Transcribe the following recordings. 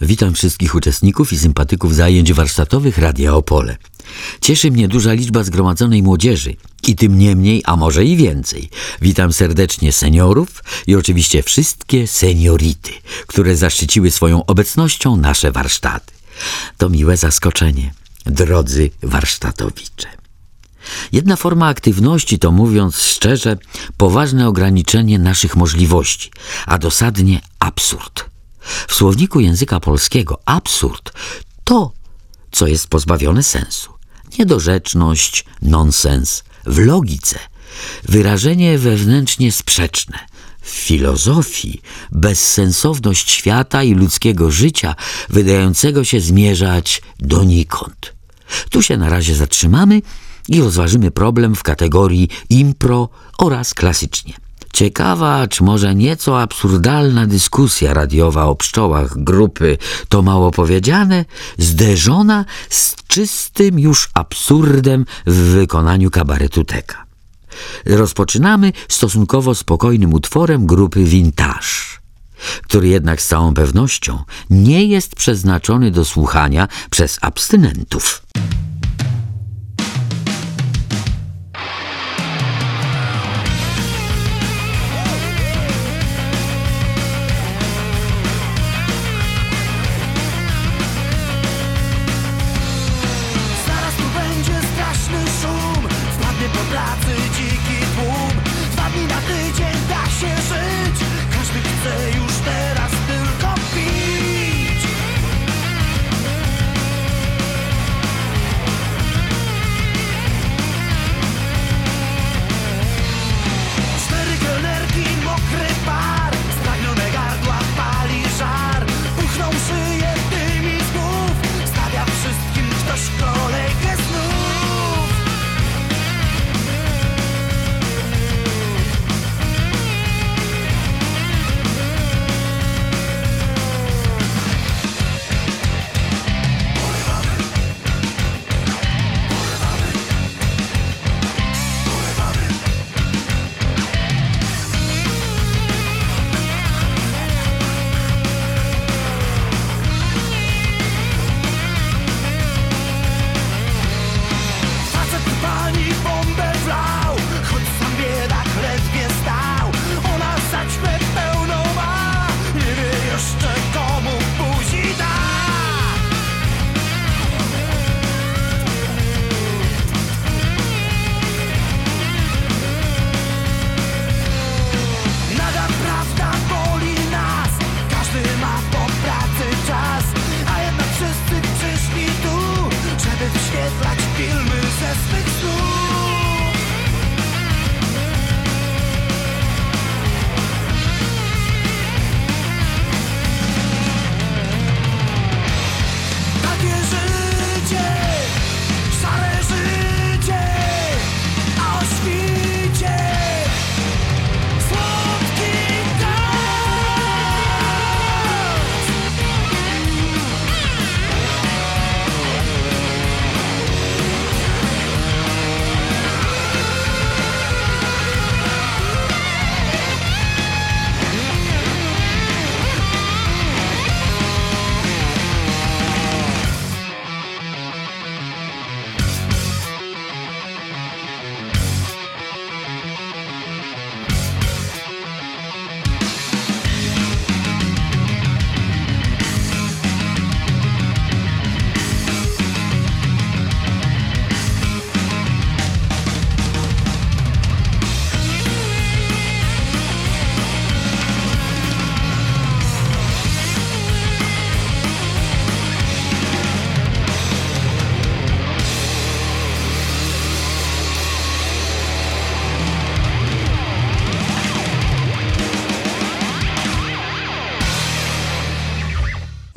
Witam wszystkich uczestników i sympatyków zajęć warsztatowych Radia Opole. Cieszy mnie duża liczba zgromadzonej młodzieży i tym niemniej, a może i więcej. Witam serdecznie seniorów i oczywiście wszystkie seniority, które zaszczyciły swoją obecnością nasze warsztaty. To miłe zaskoczenie, drodzy warsztatowicze. Jedna forma aktywności to, mówiąc szczerze, poważne ograniczenie naszych możliwości, a dosadnie absurd. W słowniku języka polskiego absurd to, co jest pozbawione sensu. Niedorzeczność, nonsens. W logice wyrażenie wewnętrznie sprzeczne. W filozofii bezsensowność świata i ludzkiego życia wydającego się zmierzać donikąd. Tu się na razie zatrzymamy i rozważymy problem w kategorii impro oraz klasycznie. Ciekawa, czy może nieco absurdalna dyskusja radiowa o pszczołach grupy To Mało Powiedziane, zderzona z czystym już absurdem w wykonaniu kabaretu Teka. Rozpoczynamy stosunkowo spokojnym utworem grupy Vintage, który jednak z całą pewnością nie jest przeznaczony do słuchania przez abstynentów.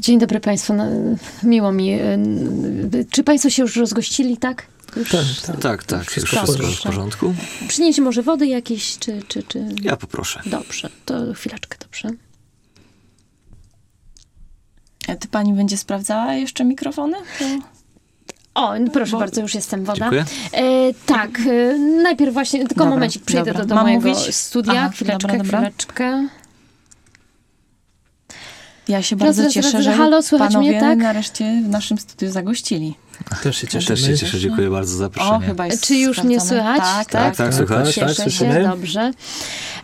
Dzień dobry Państwu. No, miło mi. y, Czy Państwo się już rozgościli, tak? Już Tak, tak, Wszystko wszystko, wszystko dobrze. w porządku. Przyniesie może wody jakieś, czy, czy, czy... Ja poproszę. Dobrze, to chwileczkę, dobrze. A ty pani będzie sprawdzała jeszcze mikrofony? Bo... O, proszę Bo- bardzo, już jestem woda. Dziękuję. E, tak, e, najpierw właśnie, tylko Dobra, momencik, przejdę dobra. do, do Mam mojego mówić? studia. Aha, chwileczkę, dobra, dobra. chwileczkę. Ja się Raz, bardzo raz, cieszę, raz, że halo, słychać panowie mnie, tak? nareszcie w naszym studiu zagościli. Też się cieszymy. Też się cieszę, dziękuję bardzo za O, zaproszenie. chyba jest Czy już mnie sprawdzone. słychać? Tak, Tak, tak, słychać. tak, Cieszę się, słyszymy. dobrze.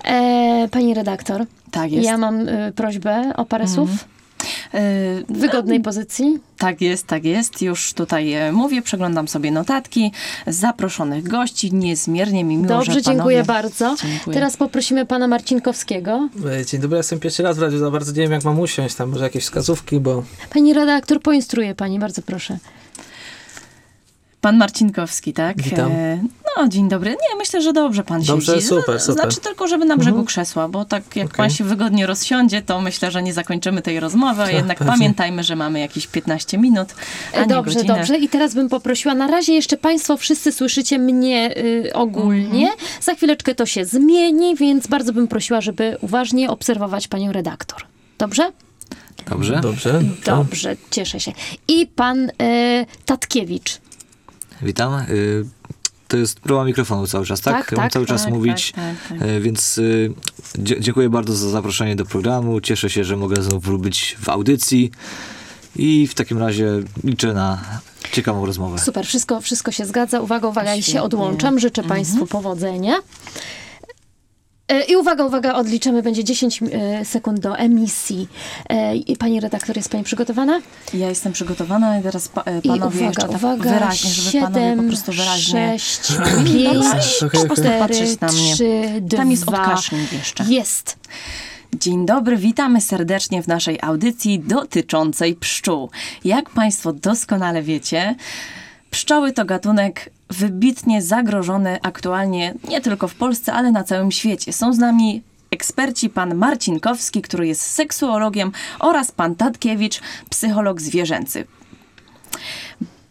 E, pani redaktor, tak jest. ja mam y, prośbę o parę słów E, w wygodnej pozycji. Tak jest, tak jest. Już tutaj e, mówię, przeglądam sobie notatki zaproszonych gości. Niezmiernie mi miło, Dobrze, że dziękuję bardzo. Dziękuję. Teraz poprosimy pana Marcinkowskiego. E, Dzień dobry, ja jestem pierwszy raz w radiu, za bardzo nie wiem jak mam usiąść, tam może jakieś wskazówki, bo Pani redaktor, poinstruuje pani, bardzo proszę. Pan Marcinkowski, tak? Witam. No, dzień dobry. Nie, myślę, że dobrze pan Dobrze, siedzi. super, super. Znaczy tylko, żeby na brzegu Mhm. krzesła, bo tak jak Okej. pan się wygodnie rozsiądzie, to myślę, że nie zakończymy tej rozmowy, a Tak, jednak pewnie. pamiętajmy, że mamy jakieś 15 minut, a Dobrze, godzinę. dobrze. I teraz bym poprosiła, na razie jeszcze Państwo wszyscy słyszycie mnie y, ogólnie. Mhm. Za chwileczkę to się zmieni, więc bardzo bym prosiła, żeby uważnie obserwować panią redaktor. Dobrze? Dobrze? dobrze. Dobrze, cieszę się. I pan y, Tatkiewicz. Witam. Y, To jest próba mikrofonu cały czas, tak? Tak, Mam tak, cały czas tak, mówić, tak, tak, tak. y, więc y, dziękuję bardzo za zaproszenie do programu. Cieszę się, że mogę znowu być w audycji i w takim razie liczę na ciekawą rozmowę. Super, wszystko, wszystko się zgadza. Uwaga, uwaga, ja się Świetnie. odłączam. Życzę Państwu powodzenia. E, I uwaga, uwaga, odliczamy, będzie 10 e, sekund do emisji. E, Pani redaktor, jest Pani przygotowana? Ja jestem przygotowana i teraz pa, e, I panowie uwaga, jeszcze tak uwaga, wyraźnie, żeby panowie 7, po prostu wyraźnie... 6, Dobra, 5, okej, okej. 4, Patrzeć na mnie. 3, 2, Tam jest odkaszlnik jeszcze. Jest. Dzień dobry, witamy serdecznie w naszej audycji dotyczącej pszczół. Jak Państwo doskonale wiecie, pszczoły to gatunek wybitnie zagrożony aktualnie nie tylko w Polsce, ale na całym świecie. Są z nami eksperci pan Marcinkowski, który jest seksuologiem oraz pan Tatkiewicz, psycholog zwierzęcy.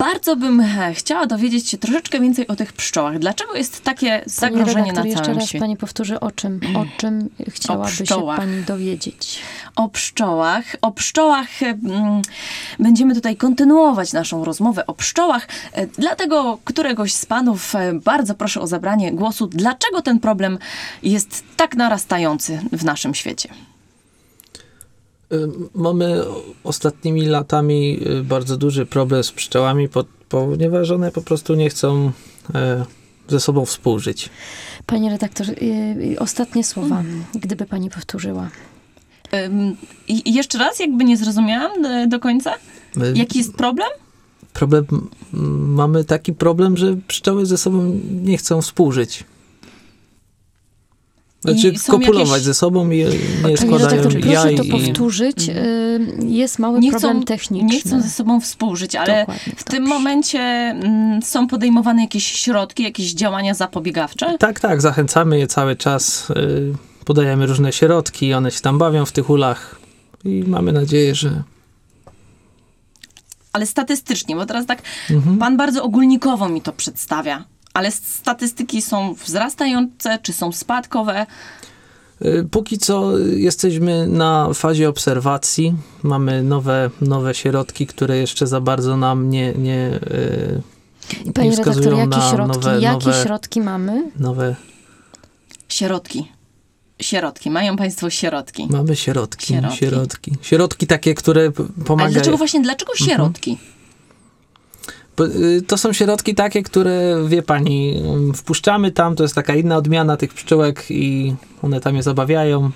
Bardzo bym e, chciała dowiedzieć się troszeczkę więcej o tych pszczołach. Dlaczego jest takie Pani zagrożenie redaktor, na jeszcze całym raz świecie? Pani powtórzy, o czym, o czym chciałaby się pszczołach. Pani dowiedzieć. o pszczołach. O pszczołach mm, będziemy tutaj kontynuować naszą rozmowę o pszczołach. E, Dlatego któregoś z panów e, bardzo proszę o zabranie głosu. Dlaczego ten problem jest tak narastający w naszym świecie? Y, Mamy ostatnimi latami y, bardzo duży problem z pszczołami, po- ponieważ one po prostu nie chcą e, ze sobą współżyć. Pani redaktor, y, y, ostatnie słowa, Hmm. gdyby Pani powtórzyła. I jeszcze raz, jakby nie zrozumiałam do końca. Jaki jest problem? Problem, mamy taki problem, że pszczoły ze sobą nie chcą współżyć. Znaczy I kopulować jakieś- ze sobą i nie składają redaktor, proszę jaj to i... powtórzyć. Y, Jest mały Nie problem chcą, techniczny. nie chcą ze sobą współżyć, ale Dokładnie, w tym dobrze. momencie mm, są podejmowane jakieś środki, jakieś działania zapobiegawcze? Tak, tak, zachęcamy je cały czas. y, Podajemy różne środki, one się tam bawią w tych ulach i mamy nadzieję, że Ale statystycznie, bo teraz tak Mhm. pan bardzo ogólnikowo mi to przedstawia. Ale statystyki są wzrastające, czy są spadkowe? y, póki co jesteśmy na fazie obserwacji. Mamy nowe, nowe środki, które jeszcze za bardzo nam nie, nie, y, Pani nie redaktor, jakie na środki, nowe, jakie nowe, środki mamy? nowe. Środki. Środki. Mają państwo środki. Mamy środki, Środki. środki. Środki takie, które p- Ale pomagają. dlaczego właśnie, dlaczego Mhm. Y, To są środki takie, które, wie pani, ym, wpuszczamy tam, to jest taka inna odmiana tych pszczółek i one tam je zabawiają.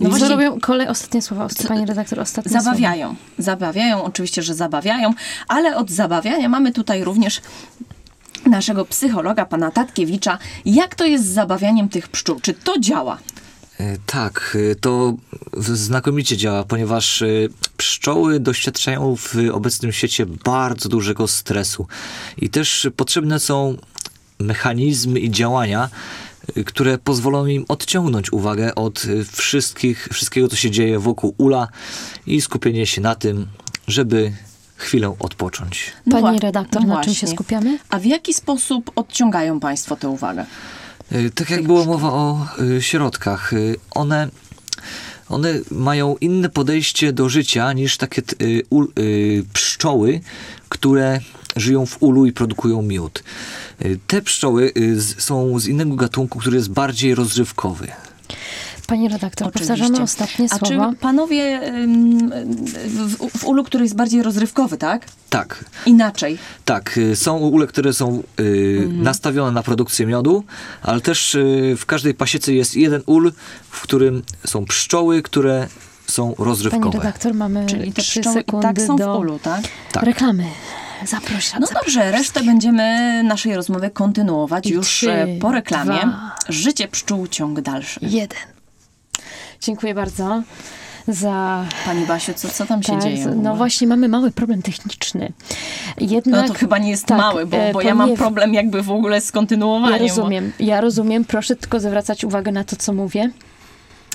No właśnie- Co robią? Kolej, ostatnie słowa, pani redaktor, ostatnie słowa. Zabawiają. Zabawiają, oczywiście, że zabawiają, ale od zabawiania mamy tutaj również naszego psychologa, pana Tatkiewicza. Jak to jest z zabawianiem tych pszczół? Czy to działa? E, Tak, e, to znakomicie działa, ponieważ e, pszczoły doświadczają w obecnym świecie bardzo dużego stresu i też potrzebne są mechanizmy i działania, które pozwolą im odciągnąć uwagę od wszystkich, wszystkiego, co się dzieje wokół ula i skupienie się na tym, żeby chwilę odpocząć. No Pani wła- redaktor, no na czym się skupiamy? A w jaki sposób odciągają państwo tę uwagę? Y, Tak jak było mowa o y, środkach, y, one, one mają inne podejście do życia niż takie y, pszczoły, które żyją w ulu i produkują miód. Te pszczoły są z innego gatunku, który jest bardziej rozrywkowy. Pani redaktor, Oczywiście. powtarzamy ostatnie A słowa. czy panowie w, w ulu, który jest bardziej rozrywkowy, tak? Tak, Inaczej. Tak, y, są ule, które są y, nastawione na produkcję miodu, ale też y, w każdej pasiece jest jeden ul, w którym są pszczoły, które są Pani rozrywkowe. redaktor, mamy Czyli te 3 pszczoły i tak są do w ulu, tak? Tak. reklamy. Zapraszam. No dobrze, resztę będziemy naszej rozmowy kontynuować I już trzy, e, po reklamie. dwa. Życie pszczół, ciąg dalszy. Jeden. Dziękuję bardzo za Pani Basiu, co, co tam się Tak, dzieje? no właśnie mamy mały problem techniczny. Jednak, No to chyba nie jest tak, mały, bo, e, bo ja mam problem jakby w ogóle z kontynuowaniem. Ja bo rozumiem, ja rozumiem. Proszę tylko zwracać uwagę na to, co mówię.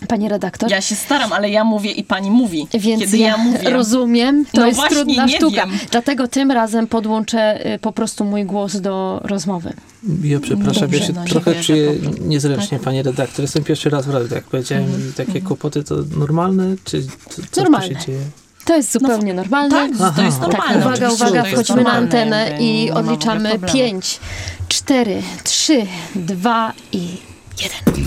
Pani redaktor. Ja się staram, ale ja mówię i pani mówi. Więc kiedy ja, ja, mówię. rozumiem, to No jest właśnie, trudna nie sztuka. wiem. Dlatego tym razem podłączę y, po prostu mój głos do rozmowy. Ja przepraszam, Dobrze, ja się no trochę czuję prostu. niezręcznie, pani redaktor. Jestem pierwszy raz w radiu, jak powiedziałem, i takie kłopoty to normalne, czy co, co Normalne. się dzieje? To jest zupełnie normalne. Tak, to jest normalne. Tak, uwaga, uwaga, wchodzimy na antenę jakby i odliczamy problemu. 5, 4, 3, 2 i 1.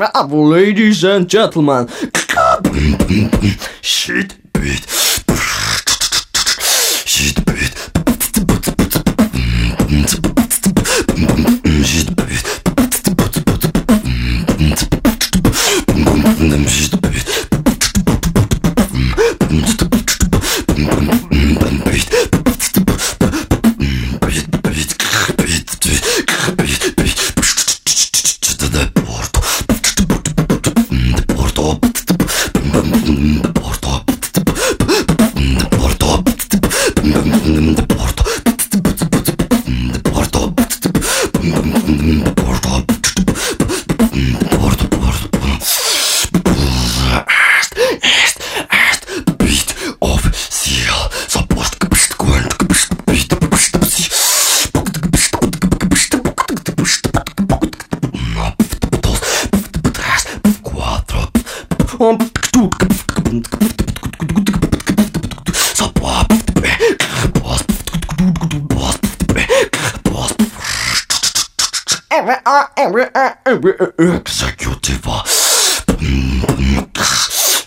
Bravo, ladies and gentlemen. Shit bit. Executive.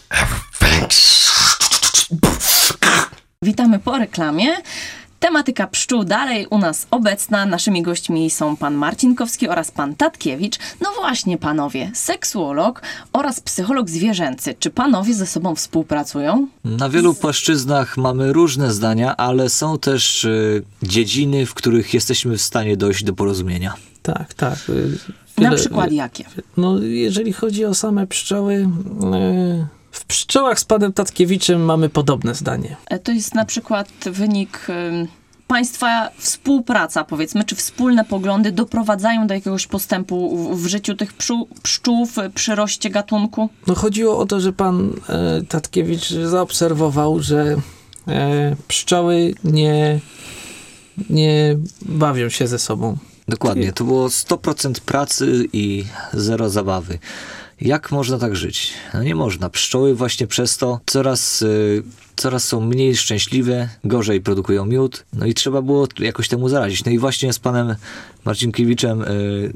Everything's. Witamy po reklamie. Tematyka pszczół dalej u nas obecna. Naszymi gośćmi są pan Marcinkowski oraz pan Tatkiewicz. No właśnie, panowie, seksuolog oraz psycholog zwierzęcy. Czy panowie ze sobą współpracują? Na wielu płaszczyznach mamy różne zdania, ale są też y, dziedziny, w których jesteśmy w stanie dojść do porozumienia. Tak, tak. y, Na wiele- przykład jakie? No, jeżeli chodzi o same pszczoły, y, w pszczołach z panem Tatkiewiczem mamy podobne zdanie. E, To jest na przykład wynik państwa współpraca, powiedzmy, czy wspólne poglądy doprowadzają do jakiegoś postępu w, w życiu tych pszczół, pszczół w przyroście gatunku? No chodziło o to, że pan e, Tatkiewicz zaobserwował, że e, pszczoły nie, nie bawią się ze sobą. Dokładnie, to było 100% pracy i zero zabawy. Jak można tak żyć? No nie można. Pszczoły właśnie przez to coraz, y, coraz są mniej szczęśliwe, gorzej produkują miód, no i trzeba było jakoś temu zaradzić. No i właśnie z panem Marcinkiewiczem, y,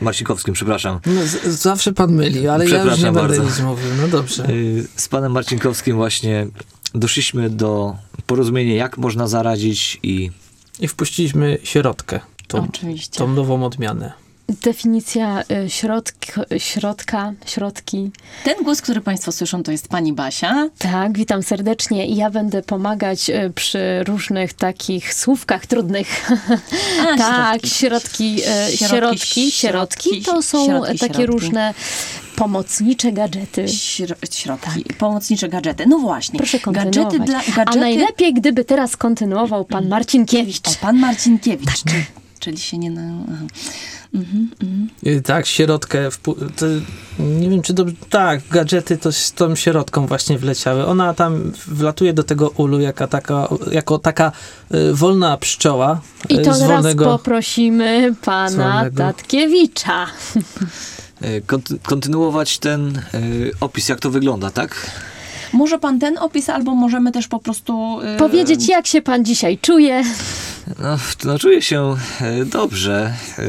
Marcinkowskim, przepraszam, No, z, zawsze pan myli, ale ja już nie Przepraszam będę bardzo. nic mówił. No dobrze. y, z panem Marcinkowskim właśnie doszliśmy do porozumienia, jak można zaradzić i I wpuściliśmy środkę, tą, Oczywiście. tą nową odmianę. Definicja y, środk, środka, środki. Ten głos, który państwo słyszą, to jest pani Basia. Tak, witam serdecznie ja będę pomagać y, przy różnych takich słówkach trudnych. A, tak, środki. środki, y, Środki, środki, środki, środki, to są środki, takie różne pomocnicze gadżety. Śro- środki, pomocnicze gadżety. No właśnie. Proszę gadżety kontynuować. dla A gadżety. najlepiej, gdyby teraz kontynuował pan Marcinkiewicz. O, pan Marcinkiewicz. Czy, czyli się nie na. Aha. Y, Tak, środkę. Wpu- to, nie wiem, czy dobrze. Tak, gadżety to z tą środką właśnie wleciały. Ona tam wlatuje do tego ulu jaka taka, jako taka y, wolna pszczoła. I y, to z teraz wolnego. poprosimy pana Tatkiewicza. konty- kontynuować ten y, opis, jak to wygląda, tak? Może pan ten opis, albo możemy też po prostu... y, Powiedzieć, jak się pan dzisiaj czuje. No, no czuję się e, dobrze. E,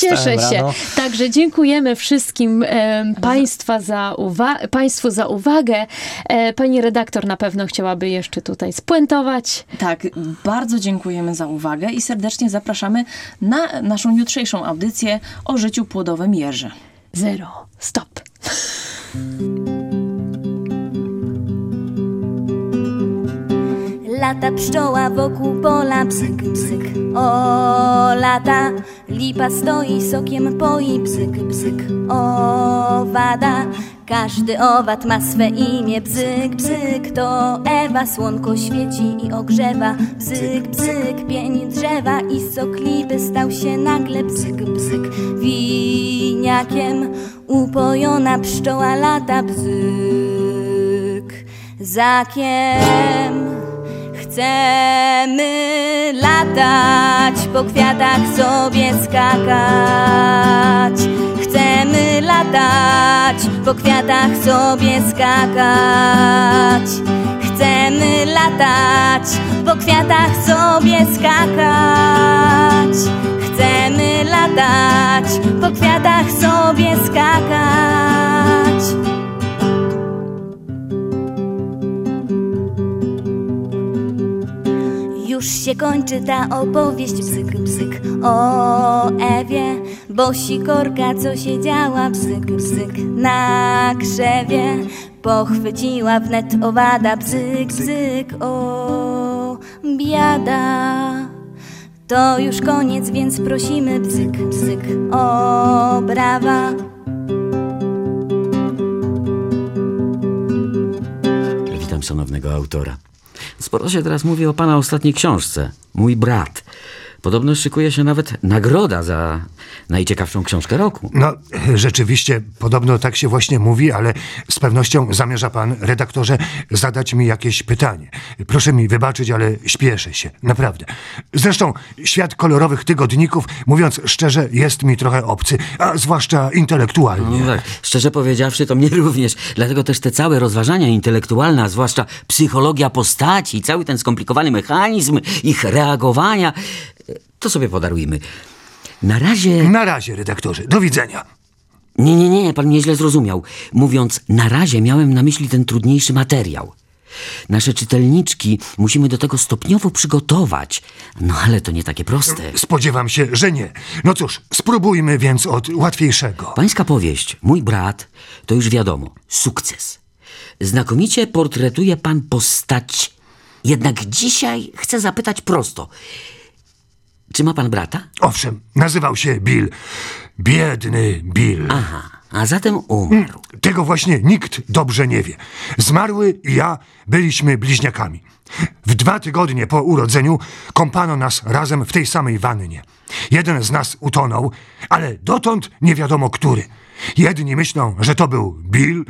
Cieszę się. rano. Także dziękujemy wszystkim e, państwa za uwa- Państwu za uwagę. E, pani redaktor na pewno chciałaby jeszcze tutaj spuentować. Tak, bardzo dziękujemy za uwagę i serdecznie zapraszamy na naszą jutrzejszą audycję o życiu płodowym jeży. Zero. Stop. Lata pszczoła wokół pola, bzyk, bzyk, o lata Lipa stoi, sokiem poi, bzyk, bzyk, owada Każdy owad ma swe imię, bzyk, bzyk. To Ewa. Słonko świeci i ogrzewa. Bzyk, bzyk, pień drzewa i sok lipy Stał się nagle bzyk, bzyk. Winiakiem upojona pszczoła lata, bzyk. Zakiem Chcemy latać, po kwiatach sobie skakać. Chcemy latać, po kwiatach sobie skakać. Chcemy latać, po kwiatach sobie skakać. Chcemy latać, po kwiatach sobie skakać. Już się kończy ta opowieść, bzyk, bzyk o Ewie, bo sikorka, co siedziała, bzyk, bzyk na krzewie, pochwyciła wnet owada, bzyk, bzyk o biada. To już koniec, więc prosimy, bzyk, bzyk o brawa. Witam szanownego autora. Sporo się teraz mówi o pana ostatniej książce. Mój brat. Podobno szykuje się nawet nagroda za najciekawszą książkę roku. No, rzeczywiście, podobno tak się właśnie mówi, ale z pewnością zamierza pan, redaktorze, zadać mi jakieś pytanie. Proszę mi wybaczyć, ale śpieszę się, naprawdę. Zresztą świat kolorowych tygodników, mówiąc szczerze, jest mi trochę obcy, a zwłaszcza intelektualnie. No tak, szczerze powiedziawszy, to mnie również. Dlatego też te całe rozważania intelektualne, a zwłaszcza psychologia postaci, cały ten skomplikowany mechanizm ich reagowania, to sobie podarujmy. Na razie. Na razie, redaktorze, do widzenia. Nie, nie, nie, pan mnie źle zrozumiał. Mówiąc na razie, miałem na myśli ten trudniejszy materiał. Nasze czytelniczki musimy do tego stopniowo przygotować. No ale to nie takie proste. Spodziewam się, że nie. No cóż, spróbujmy więc od łatwiejszego. Pańska powieść, mój brat, to już wiadomo, sukces. Znakomicie portretuje pan postać. Jednak dzisiaj chcę zapytać prosto. Czy ma pan brata? Owszem, nazywał się Bill. Biedny Bill. Aha, a zatem umarł. Tego właśnie nikt dobrze nie wie. Zmarły i ja byliśmy bliźniakami. W dwa tygodnie po urodzeniu kąpano nas razem w tej samej wannie. Jeden z nas utonął, ale dotąd nie wiadomo który. Jedni myślą, że to był Bill,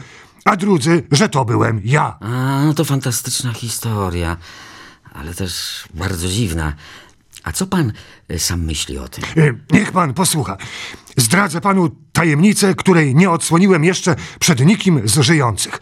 a drudzy, że to byłem ja. A, no to fantastyczna historia, ale też bardzo dziwna. A co pan y, sam myśli o tym? Y, Niech pan posłucha. Zdradzę panu tajemnicę, której nie odsłoniłem jeszcze przed nikim z żyjących.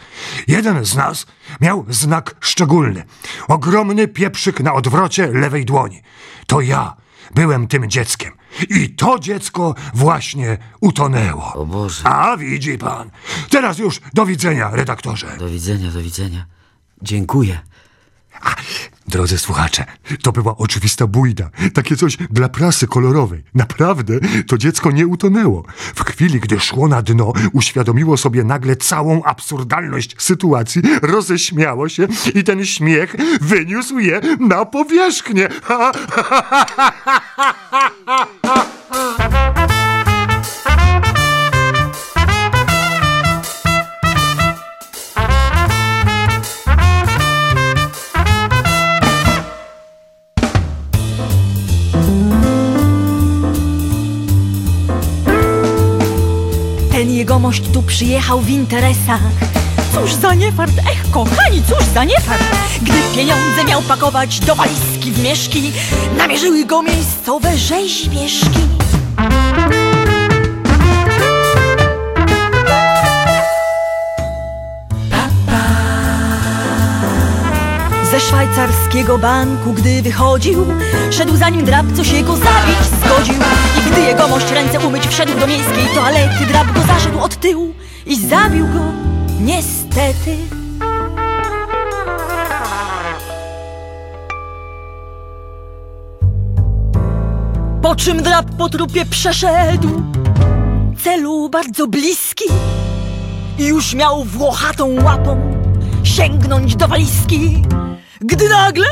Jeden z nas miał znak szczególny. Ogromny pieprzyk na odwrocie lewej dłoni. To ja byłem tym dzieckiem. I to dziecko właśnie utonęło. O Boże. A widzi pan. Teraz już do widzenia, redaktorze. Do widzenia, do widzenia. Dziękuję. Drodzy słuchacze, to była oczywista bójda. Takie coś dla prasy kolorowej. Naprawdę, to dziecko nie utonęło. W chwili, gdy szło na dno, uświadomiło sobie nagle całą absurdalność sytuacji, roześmiało się i ten śmiech wyniósł je na powierzchnię. Ha, Ten tu przyjechał w interesach. Cóż za niefart, ech kochani, cóż za niefart! Gdy pieniądze miał pakować do walizki w mieszki, namierzyły go miejscowe rzeźbieszki. Ze szwajcarskiego banku, gdy wychodził. Szedł za nim drab, co się go zabić zgodził. I gdy jegomość ręce umyć wszedł do miejskiej toalety. Drab go zaszedł od tyłu i zabił go, niestety. Po czym drab po trupie przeszedł. Celu bardzo bliski. I już miał włochatą łapą Sięgnąć do walizki Gdy nagle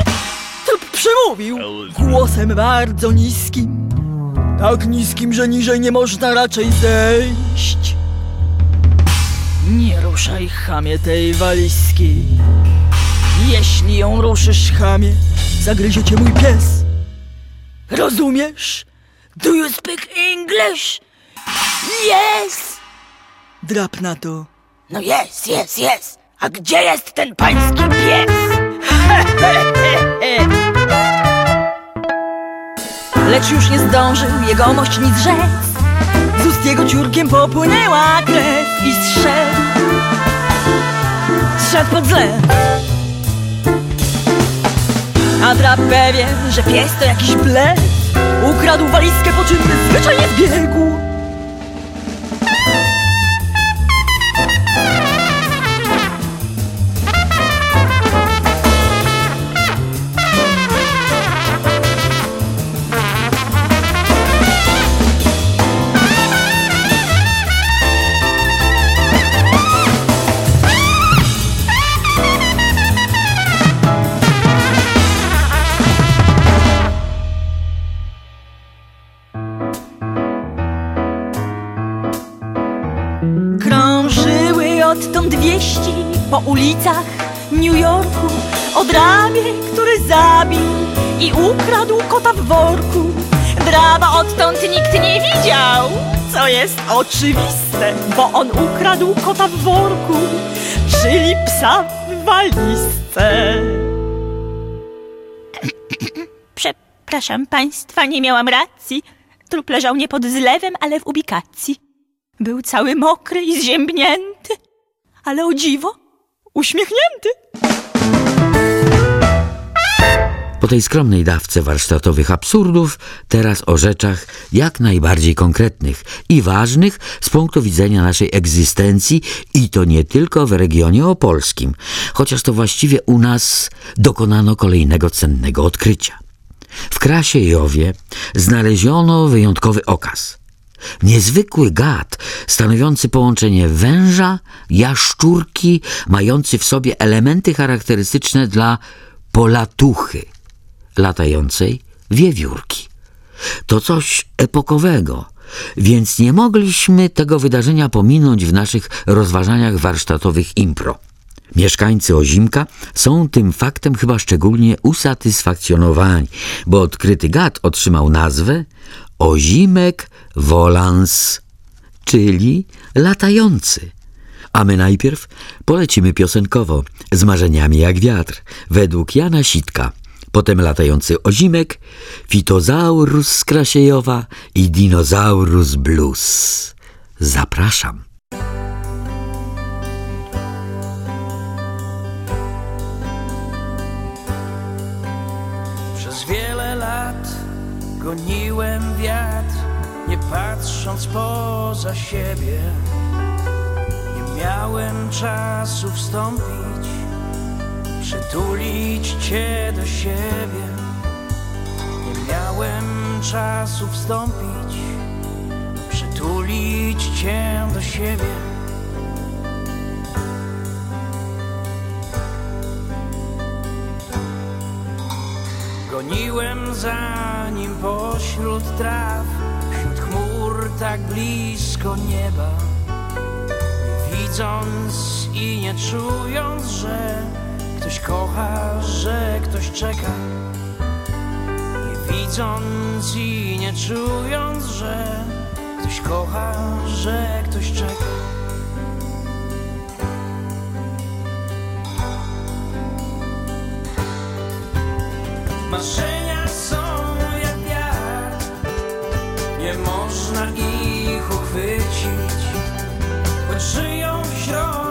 przemówił Głosem bardzo niskim Tak niskim, że niżej nie można raczej zejść Nie ruszaj, chamie, tej walizki Jeśli ją ruszysz, chamie Zagryzie cię mój pies Rozumiesz? Do you speak English? Yes! Drap na to. No jest, jest, jest. A gdzie jest ten pański pies? Lecz już nie zdążył jegomość nic rzec. Z ust jego ciurkiem popłynęła krew i zszedł. Zszedł pod zlew. A drap pewien, że pies to jakiś blef Ukradł walizkę, po czym zwyczajnie zbiegł po ulicach New Yorku O dramie, który zabił i ukradł kota w worku Drama odtąd nikt nie widział Co jest oczywiste, bo on ukradł kota w worku Czyli psa w walizce Przepraszam państwa, nie miałam racji. Trup leżał nie pod zlewem, ale w ubikacji. Był cały mokry i zziębnięty, ale o dziwo uśmiechnięty. Po tej skromnej dawce warsztatowych absurdów, teraz o rzeczach jak najbardziej konkretnych i ważnych z punktu widzenia naszej egzystencji i to nie tylko w regionie opolskim, chociaż to właściwie u nas dokonano kolejnego cennego odkrycia. W Krasie Jowie znaleziono wyjątkowy okaz. Niezwykły gad, stanowiący połączenie węża, jaszczurki, mający w sobie elementy charakterystyczne dla polatuchy, latającej wiewiórki. To coś epokowego, więc nie mogliśmy tego wydarzenia pominąć w naszych rozważaniach warsztatowych impro. Mieszkańcy Ozimka są tym faktem chyba szczególnie usatysfakcjonowani, bo odkryty gad otrzymał nazwę Ozimek volans, czyli latający. A my najpierw polecimy piosenkowo z marzeniami jak wiatr, według Jana Sitka. Potem latający ozimek, fitozaurus Krasiejowa i dinozaurus blues. Zapraszam. Przez wiele lat goniłem patrząc poza siebie. Nie miałem czasu wstąpić, przytulić cię do siebie. Nie miałem czasu wstąpić, przytulić cię do siebie. Goniłem za nim pośród traw, tak blisko nieba. Nie widząc i nie czując, że ktoś kocha, że ktoś czeka. Nie widząc i nie czując, że ktoś kocha, że ktoś czeka. Marzenia nie można ich uchwycić, choć żyją w środku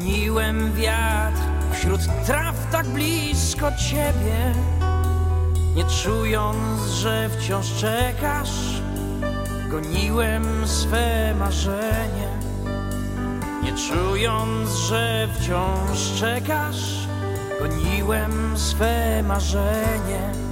goniłem wiatr wśród traw tak blisko ciebie, nie czując, że wciąż czekasz. Goniłem swe marzenie, nie czując, że wciąż czekasz. Goniłem swe marzenie.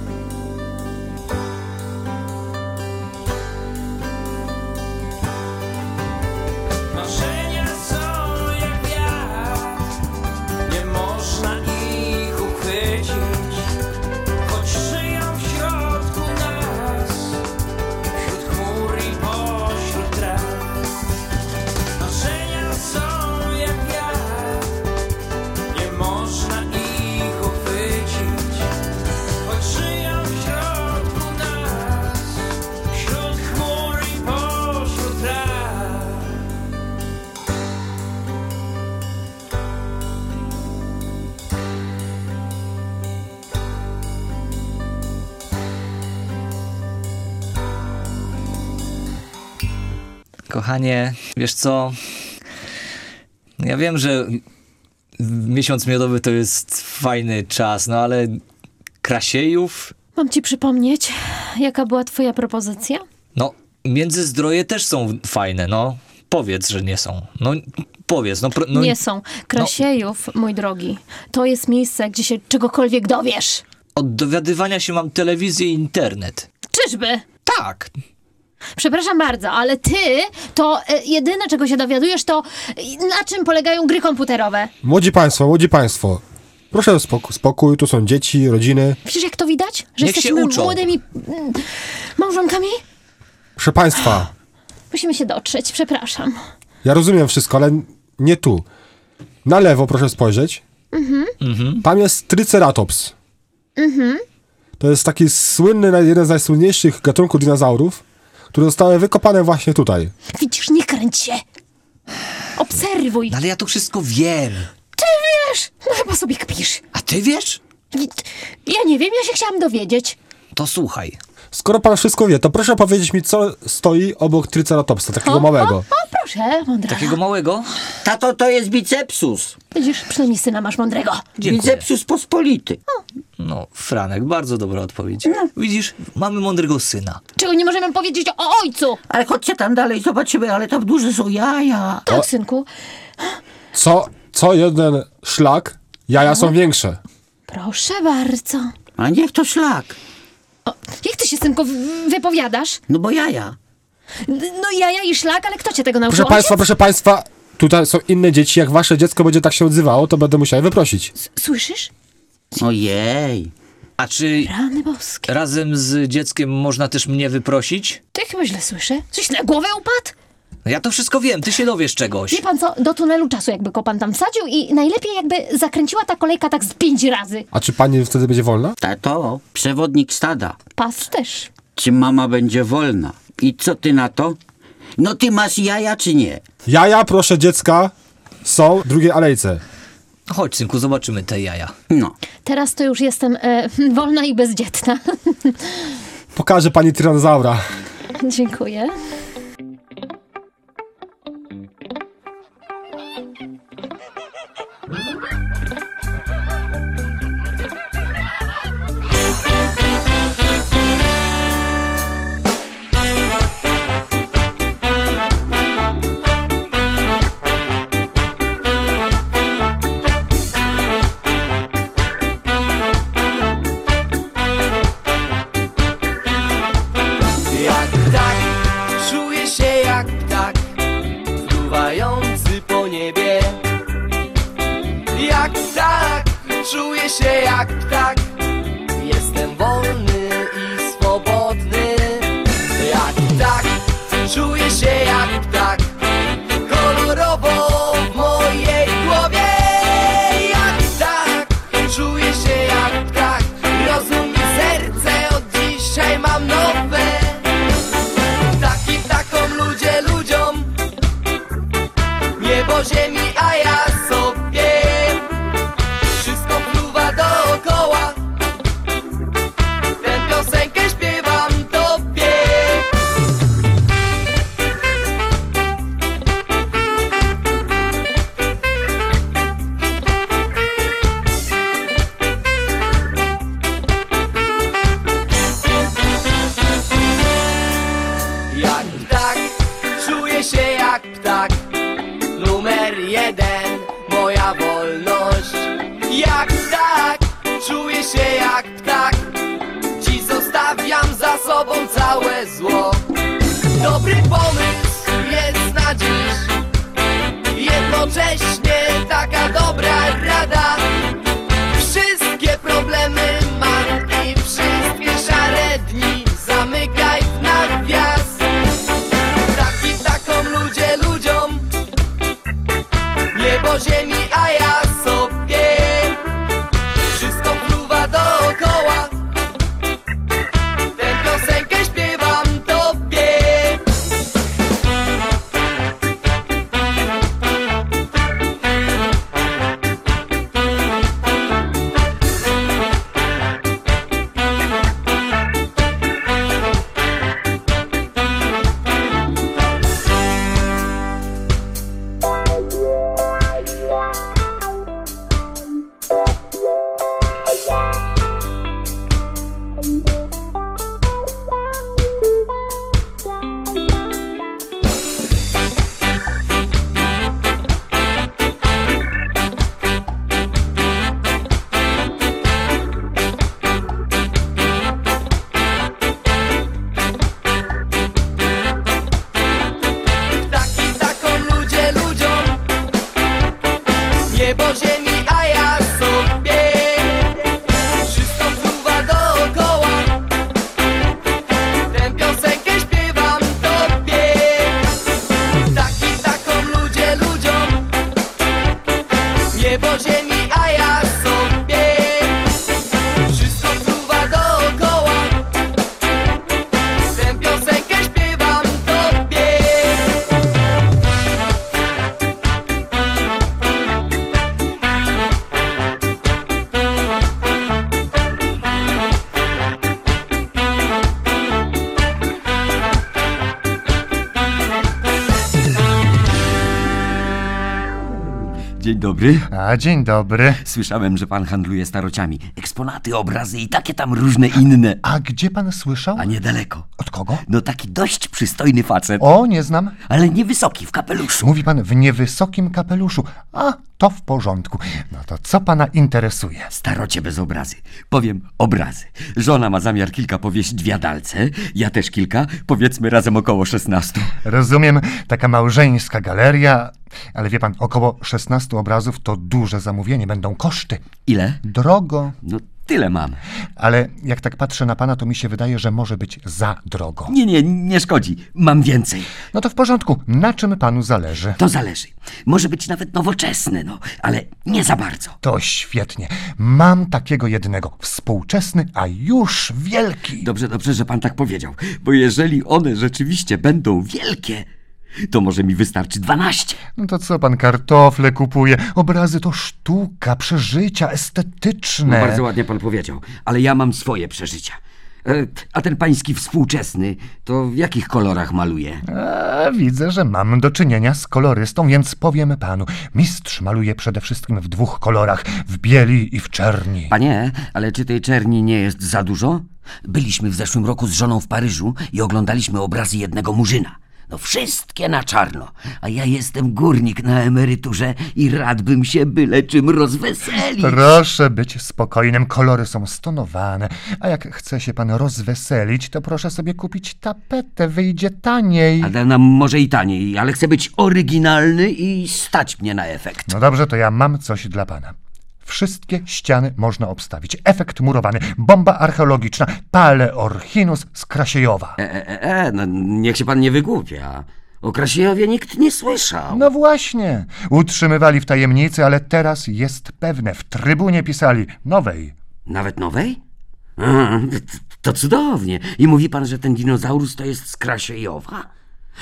Kochanie, wiesz co? Ja wiem, że miesiąc miodowy to jest fajny czas, no ale Krasiejów, Mam ci przypomnieć, jaka była twoja propozycja? no Międzyzdroje też są fajne, no. Powiedz, że nie są. No powiedz, no. no Nie są. Krasiejów, mój drogi, to jest miejsce, gdzie się czegokolwiek dowiesz. Od dowiadywania się mam telewizję i internet. Czyżby? Tak. Przepraszam bardzo, ale ty to e, jedyne, czego się dowiadujesz, to e, na czym polegają gry komputerowe. Młodzi państwo, młodzi państwo. Proszę o spokój, spokój, tu są dzieci, rodziny. Widzisz, jak to widać? Że Niech się jesteśmy uczą. młodymi mm, małżonkami? Proszę państwa, Musimy się dotrzeć, przepraszam. ja rozumiem wszystko, ale nie tu. Na lewo proszę spojrzeć. Mhm. Tam jest Triceratops. Mhm. To jest taki słynny, naj- jeden z najsłynniejszych gatunków dinozaurów, które zostały wykopane właśnie tutaj. Widzisz, nie kręć się. Obserwuj. No ale ja to wszystko wiem. Ty wiesz! No chyba sobie kpisz. A ty wiesz? Ja nie wiem, ja się chciałam dowiedzieć. To słuchaj. Skoro pan wszystko wie, to proszę powiedzieć mi, co stoi obok Triceratopsa, takiego O, małego. O, o proszę, mądra. Takiego małego? Tato, to jest bicepsus. Widzisz, przynajmniej syna masz mądrego. Dziękuję. Bicepsus pospolity. No, Franek, bardzo dobra odpowiedź. Widzisz, mamy mądrego syna. Czego nie możemy powiedzieć o ojcu? Ale chodźcie tam dalej, zobaczymy, ale tam duże są jaja. Tak, synku. Co, co jeden szlak, jaja są większe. Proszę bardzo. A niech to szlak. O, jak ty się, synku, w- wypowiadasz? No bo jaja. No jaja i szlak, ale kto cię tego nauczył? Proszę państwa, proszę państwa, tutaj są inne dzieci. Jak wasze dziecko będzie tak się odzywało, to będę musiał je wyprosić. Słyszysz? Ojej. A czy Rany boskie. razem z dzieckiem można też mnie wyprosić? Ty chyba źle słyszę. Coś na głowę upadł? No Ja to wszystko wiem, ty się dowiesz czegoś. Wie pan co, do tunelu czasu jakby go pan tam wsadził i najlepiej jakby zakręciła ta kolejka tak z pięć razy. A czy pani wtedy będzie wolna? Tato, przewodnik stada. Pas też. Czy mama będzie wolna? I co ty na to? No ty masz jaja czy nie? Jaja, proszę dziecka, są w drugiej alejce. Chodź, synku, zobaczymy te jaja. No. Teraz to już jestem e, wolna i bezdzietna. Pokażę pani tyranozaura. Dziękuję. A, dzień dobry. Słyszałem, że pan handluje starociami. Eksponaty, obrazy i takie tam różne inne. A gdzie pan słyszał? A niedaleko. No taki dość przystojny facet. O, nie znam. Ale niewysoki, w kapeluszu. Mówi pan w niewysokim kapeluszu. A, to w porządku. No to co pana interesuje? Starocie bez obrazy. Powiem obrazy. Żona ma zamiar kilka powieść w jadalce, ja też kilka, powiedzmy razem około 16. Rozumiem, taka małżeńska galeria, ale wie pan, około 16 obrazów to duże zamówienie, będą koszty. Ile? Drogo. No tyle mam. Ale jak tak patrzę na pana, to mi się wydaje, że może być za drogo. Nie, nie, nie szkodzi. Mam więcej. No to w porządku. Na czym panu zależy? To zależy. Może być nawet nowoczesne, no, ale nie za bardzo. To świetnie. Mam takiego jednego. Współczesny, a już wielki. Dobrze, dobrze, że pan tak powiedział, bo jeżeli one rzeczywiście będą wielkie, to może mi wystarczy 12. No to co pan kartofle kupuje? Obrazy to sztuka, przeżycia estetyczne. No bardzo ładnie pan powiedział, ale ja mam swoje przeżycia. E, A ten pański współczesny, to w jakich kolorach maluje? A, widzę, że mam do czynienia z kolorystą, więc powiem panu. Mistrz maluje przede wszystkim w dwóch kolorach, w bieli i w czerni. Panie, ale czy tej czerni nie jest za dużo? Byliśmy w zeszłym roku z żoną w Paryżu i oglądaliśmy obrazy jednego murzyna. No wszystkie na czarno, a ja jestem górnik na emeryturze i rad bym się byle czym rozweselić. Proszę być spokojnym, kolory są stonowane, a jak chce się pan rozweselić, to proszę sobie kupić tapetę, wyjdzie taniej. Ale nam może i taniej, ale chcę być oryginalny i stać mnie na efekt. No dobrze, to ja mam coś dla pana. Wszystkie ściany można obstawić. Efekt murowany, bomba archeologiczna, paleorchinus z Krasiejowa. E, e, e, no niech się pan nie wygłupia. O Krasiejowie nikt nie słyszał. No właśnie. Utrzymywali w tajemnicy, ale teraz jest pewne. W trybunie pisali nowej. Nawet nowej? A, to- to cudownie. I mówi pan, że ten dinozaurus to jest z Krasiejowa?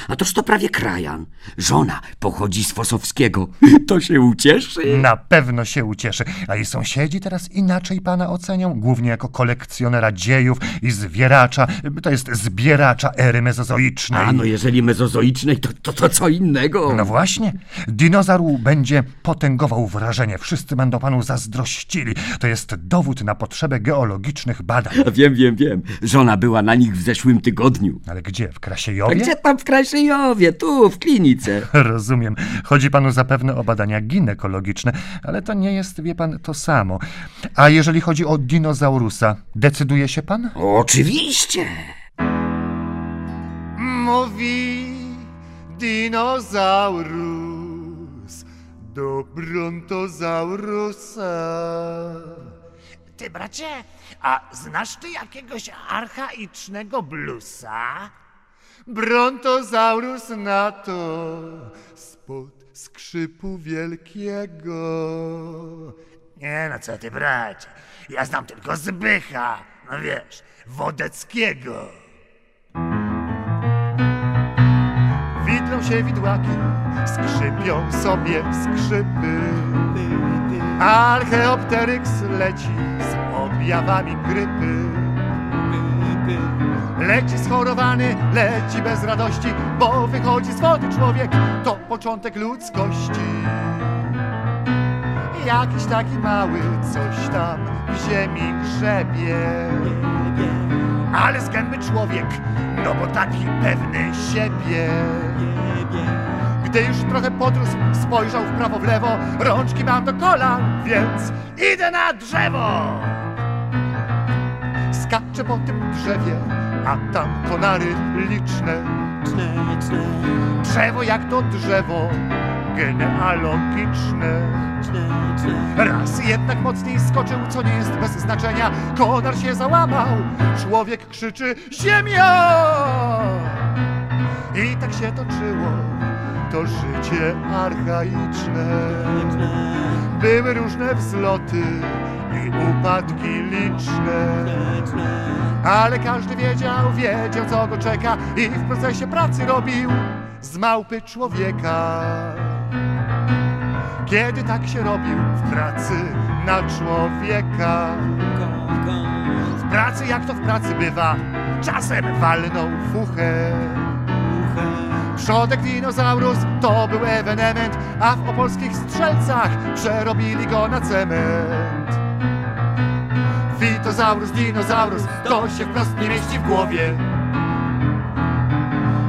A toż to prawie krajan. Żona pochodzi z Fosowskiego. To się ucieszy. Na pewno się ucieszy. A i sąsiedzi teraz inaczej pana ocenią, głównie jako kolekcjonera dziejów i zwieracza, to jest zbieracza ery mezozoicznej. A no jeżeli mezozoicznej, to, to, to co innego. No właśnie. Dinozaur będzie potęgował wrażenie. Wszyscy będą panu zazdrościli. To jest dowód na potrzebę geologicznych badań. Wiem, wiem, wiem. Żona była na nich w zeszłym tygodniu. Ale gdzie? W A Krasiejowie? gdzie tam w Krasiejowie? Kraszejowie, tu, w klinice. Rozumiem. Chodzi panu zapewne o badania ginekologiczne, ale to nie jest, wie pan, to samo. A jeżeli chodzi o dinozaurusa, decyduje się pan? Oczywiście. Mówi dinozaurus do brontozaurusa. Ty, bracie, a znasz ty jakiegoś archaicznego bluesa? Brontozaurus na to spod skrzypu wielkiego. Nie no, co ty, bracie. Ja znam tylko Zbycha, no wiesz, Wodeckiego. Widlą się widłaki, skrzypią sobie skrzypy. Archeopteryks leci z objawami grypy. Leci schorowany, leci bez radości, bo wychodzi z wody człowiek, to początek ludzkości. Jakiś taki mały coś tam w ziemi grzebie. Ale z gęby człowiek, no bo taki pewny siebie. Gdy już trochę podrósł, spojrzał w prawo, w lewo, rączki mam do kolan, więc idę na drzewo. Skacze po tym drzewie, a tam konary liczne. Drzewo jak to drzewo, genealogiczne. Raz jednak mocniej skoczył, co nie jest bez znaczenia. Konar się załamał, człowiek krzyczy Ziemia! I tak się toczyło to życie archaiczne. Były różne wzloty i upadki liczne. Ale każdy wiedział, wiedział co go czeka i w procesie pracy robił z małpy człowieka. Kiedy tak się robił w pracy na człowieka. W pracy jak to w pracy bywa, czasem walnął fuchę. Przodek dinozaurus to był ewenement, a w opolskich strzelcach przerobili go na cement. Fitozaurus, dinozaurus, to się wprost nie mieści w głowie.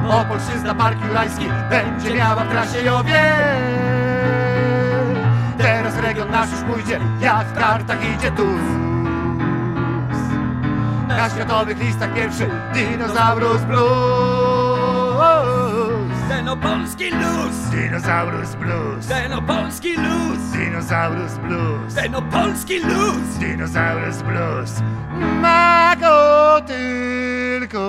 Opolszczyzna Park Jurajski będzie miała w Krasiejowie. Teraz region nasz już pójdzie, jak w kartach idzie tu. Na światowych listach pierwszy Dinozaurus Blues. Ten opolski luz, Dinozaurus Blues. ten opolski luz, Dinozaurus Blues. ten opolski luz. Dinozaurus Blues. Ma go tylko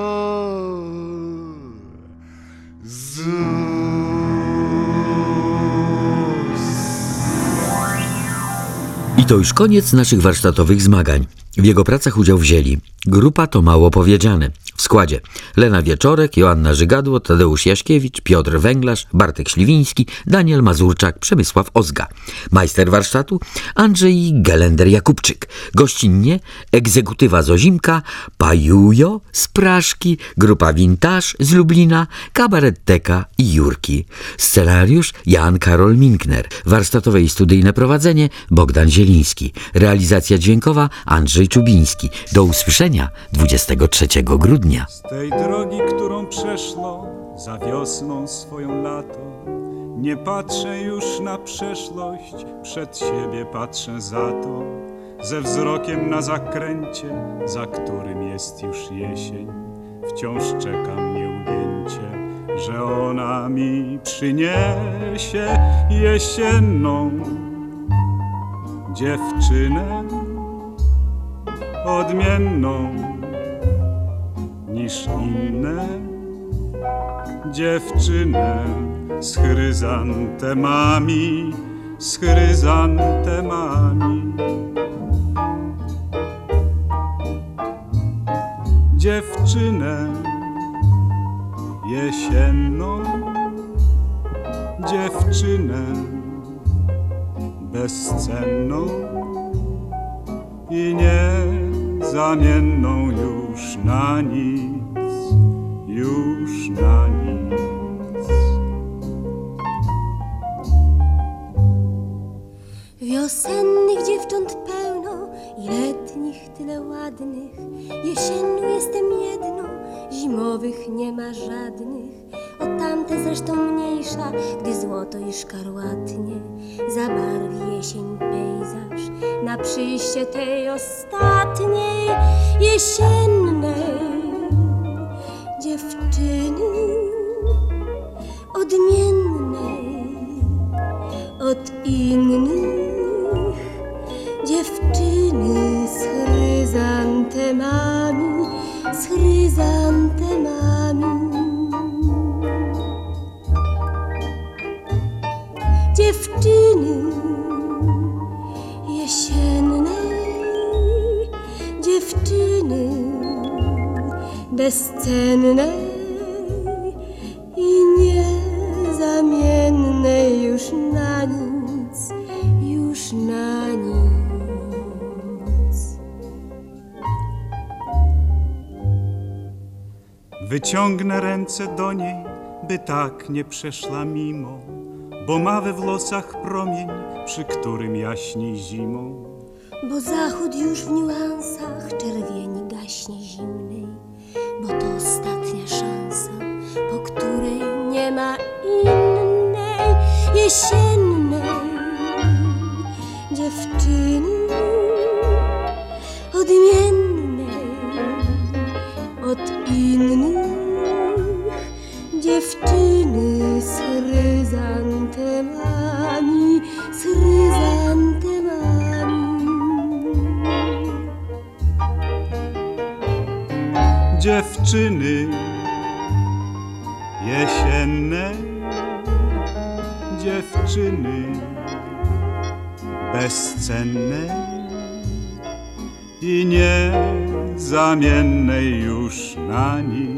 I to już koniec naszych warsztatowych zmagań. W jego pracach udział wzięli grupa to mało powiedziane. W składzie Lena Wieczorek, Joanna Żygadło, Tadeusz Jaśkiewicz, Piotr Węglarz, Bartek Śliwiński, Daniel Mazurczak, Przemysław Ozga. Majster warsztatu Andrzej Gelender-Jakubczyk. Gościnnie egzekutywa Zozimka, Pajujo z Praszki, grupa Vintage z Lublina, Kabaret Teka i Jurki. Scenariusz Jan Karol Minkner. Warsztatowe i studyjne prowadzenie Bogdan Zieliński. Realizacja dźwiękowa Andrzej Czubiński. Do usłyszenia 23 grudnia. Z tej drogi, którą przeszło za wiosną swoją lato, nie patrzę już na przeszłość, przed siebie patrzę za to, ze wzrokiem na zakręcie, za którym jest już jesień. Wciąż czekam nieugięcie, że ona mi przyniesie jesienną dziewczynę odmienną niż inne dziewczynę z chryzantemami, z chryzantemami. Dziewczynę jesienną, dziewczynę bezcenną i niezamienną już na nic, już na nic. Wiosennych dziewcząt pełno i letnich tyle ładnych. Jesienną jestem jedną, zimowych nie ma żadnych. Tamte zresztą mniejsza, gdy złoto i szkarłatnie zabarwi jesień pejzaż. Na przyjście tej ostatniej jesiennej dziewczyny odmiennej od innych bezcennej i niezamiennej już na nic, już na nic. Wyciągnę ręce do niej, by tak nie przeszła mimo, bo ma we włosach promień, przy którym jaśni zimą. Bo zachód już w niuansach czerwieni jesiennej dziewczyny odmiennej od innych dziewczyny z chryzantemami, z chryzantemami. Dziewczyny dziewczyny bezcenne i niezamiennej już na nic.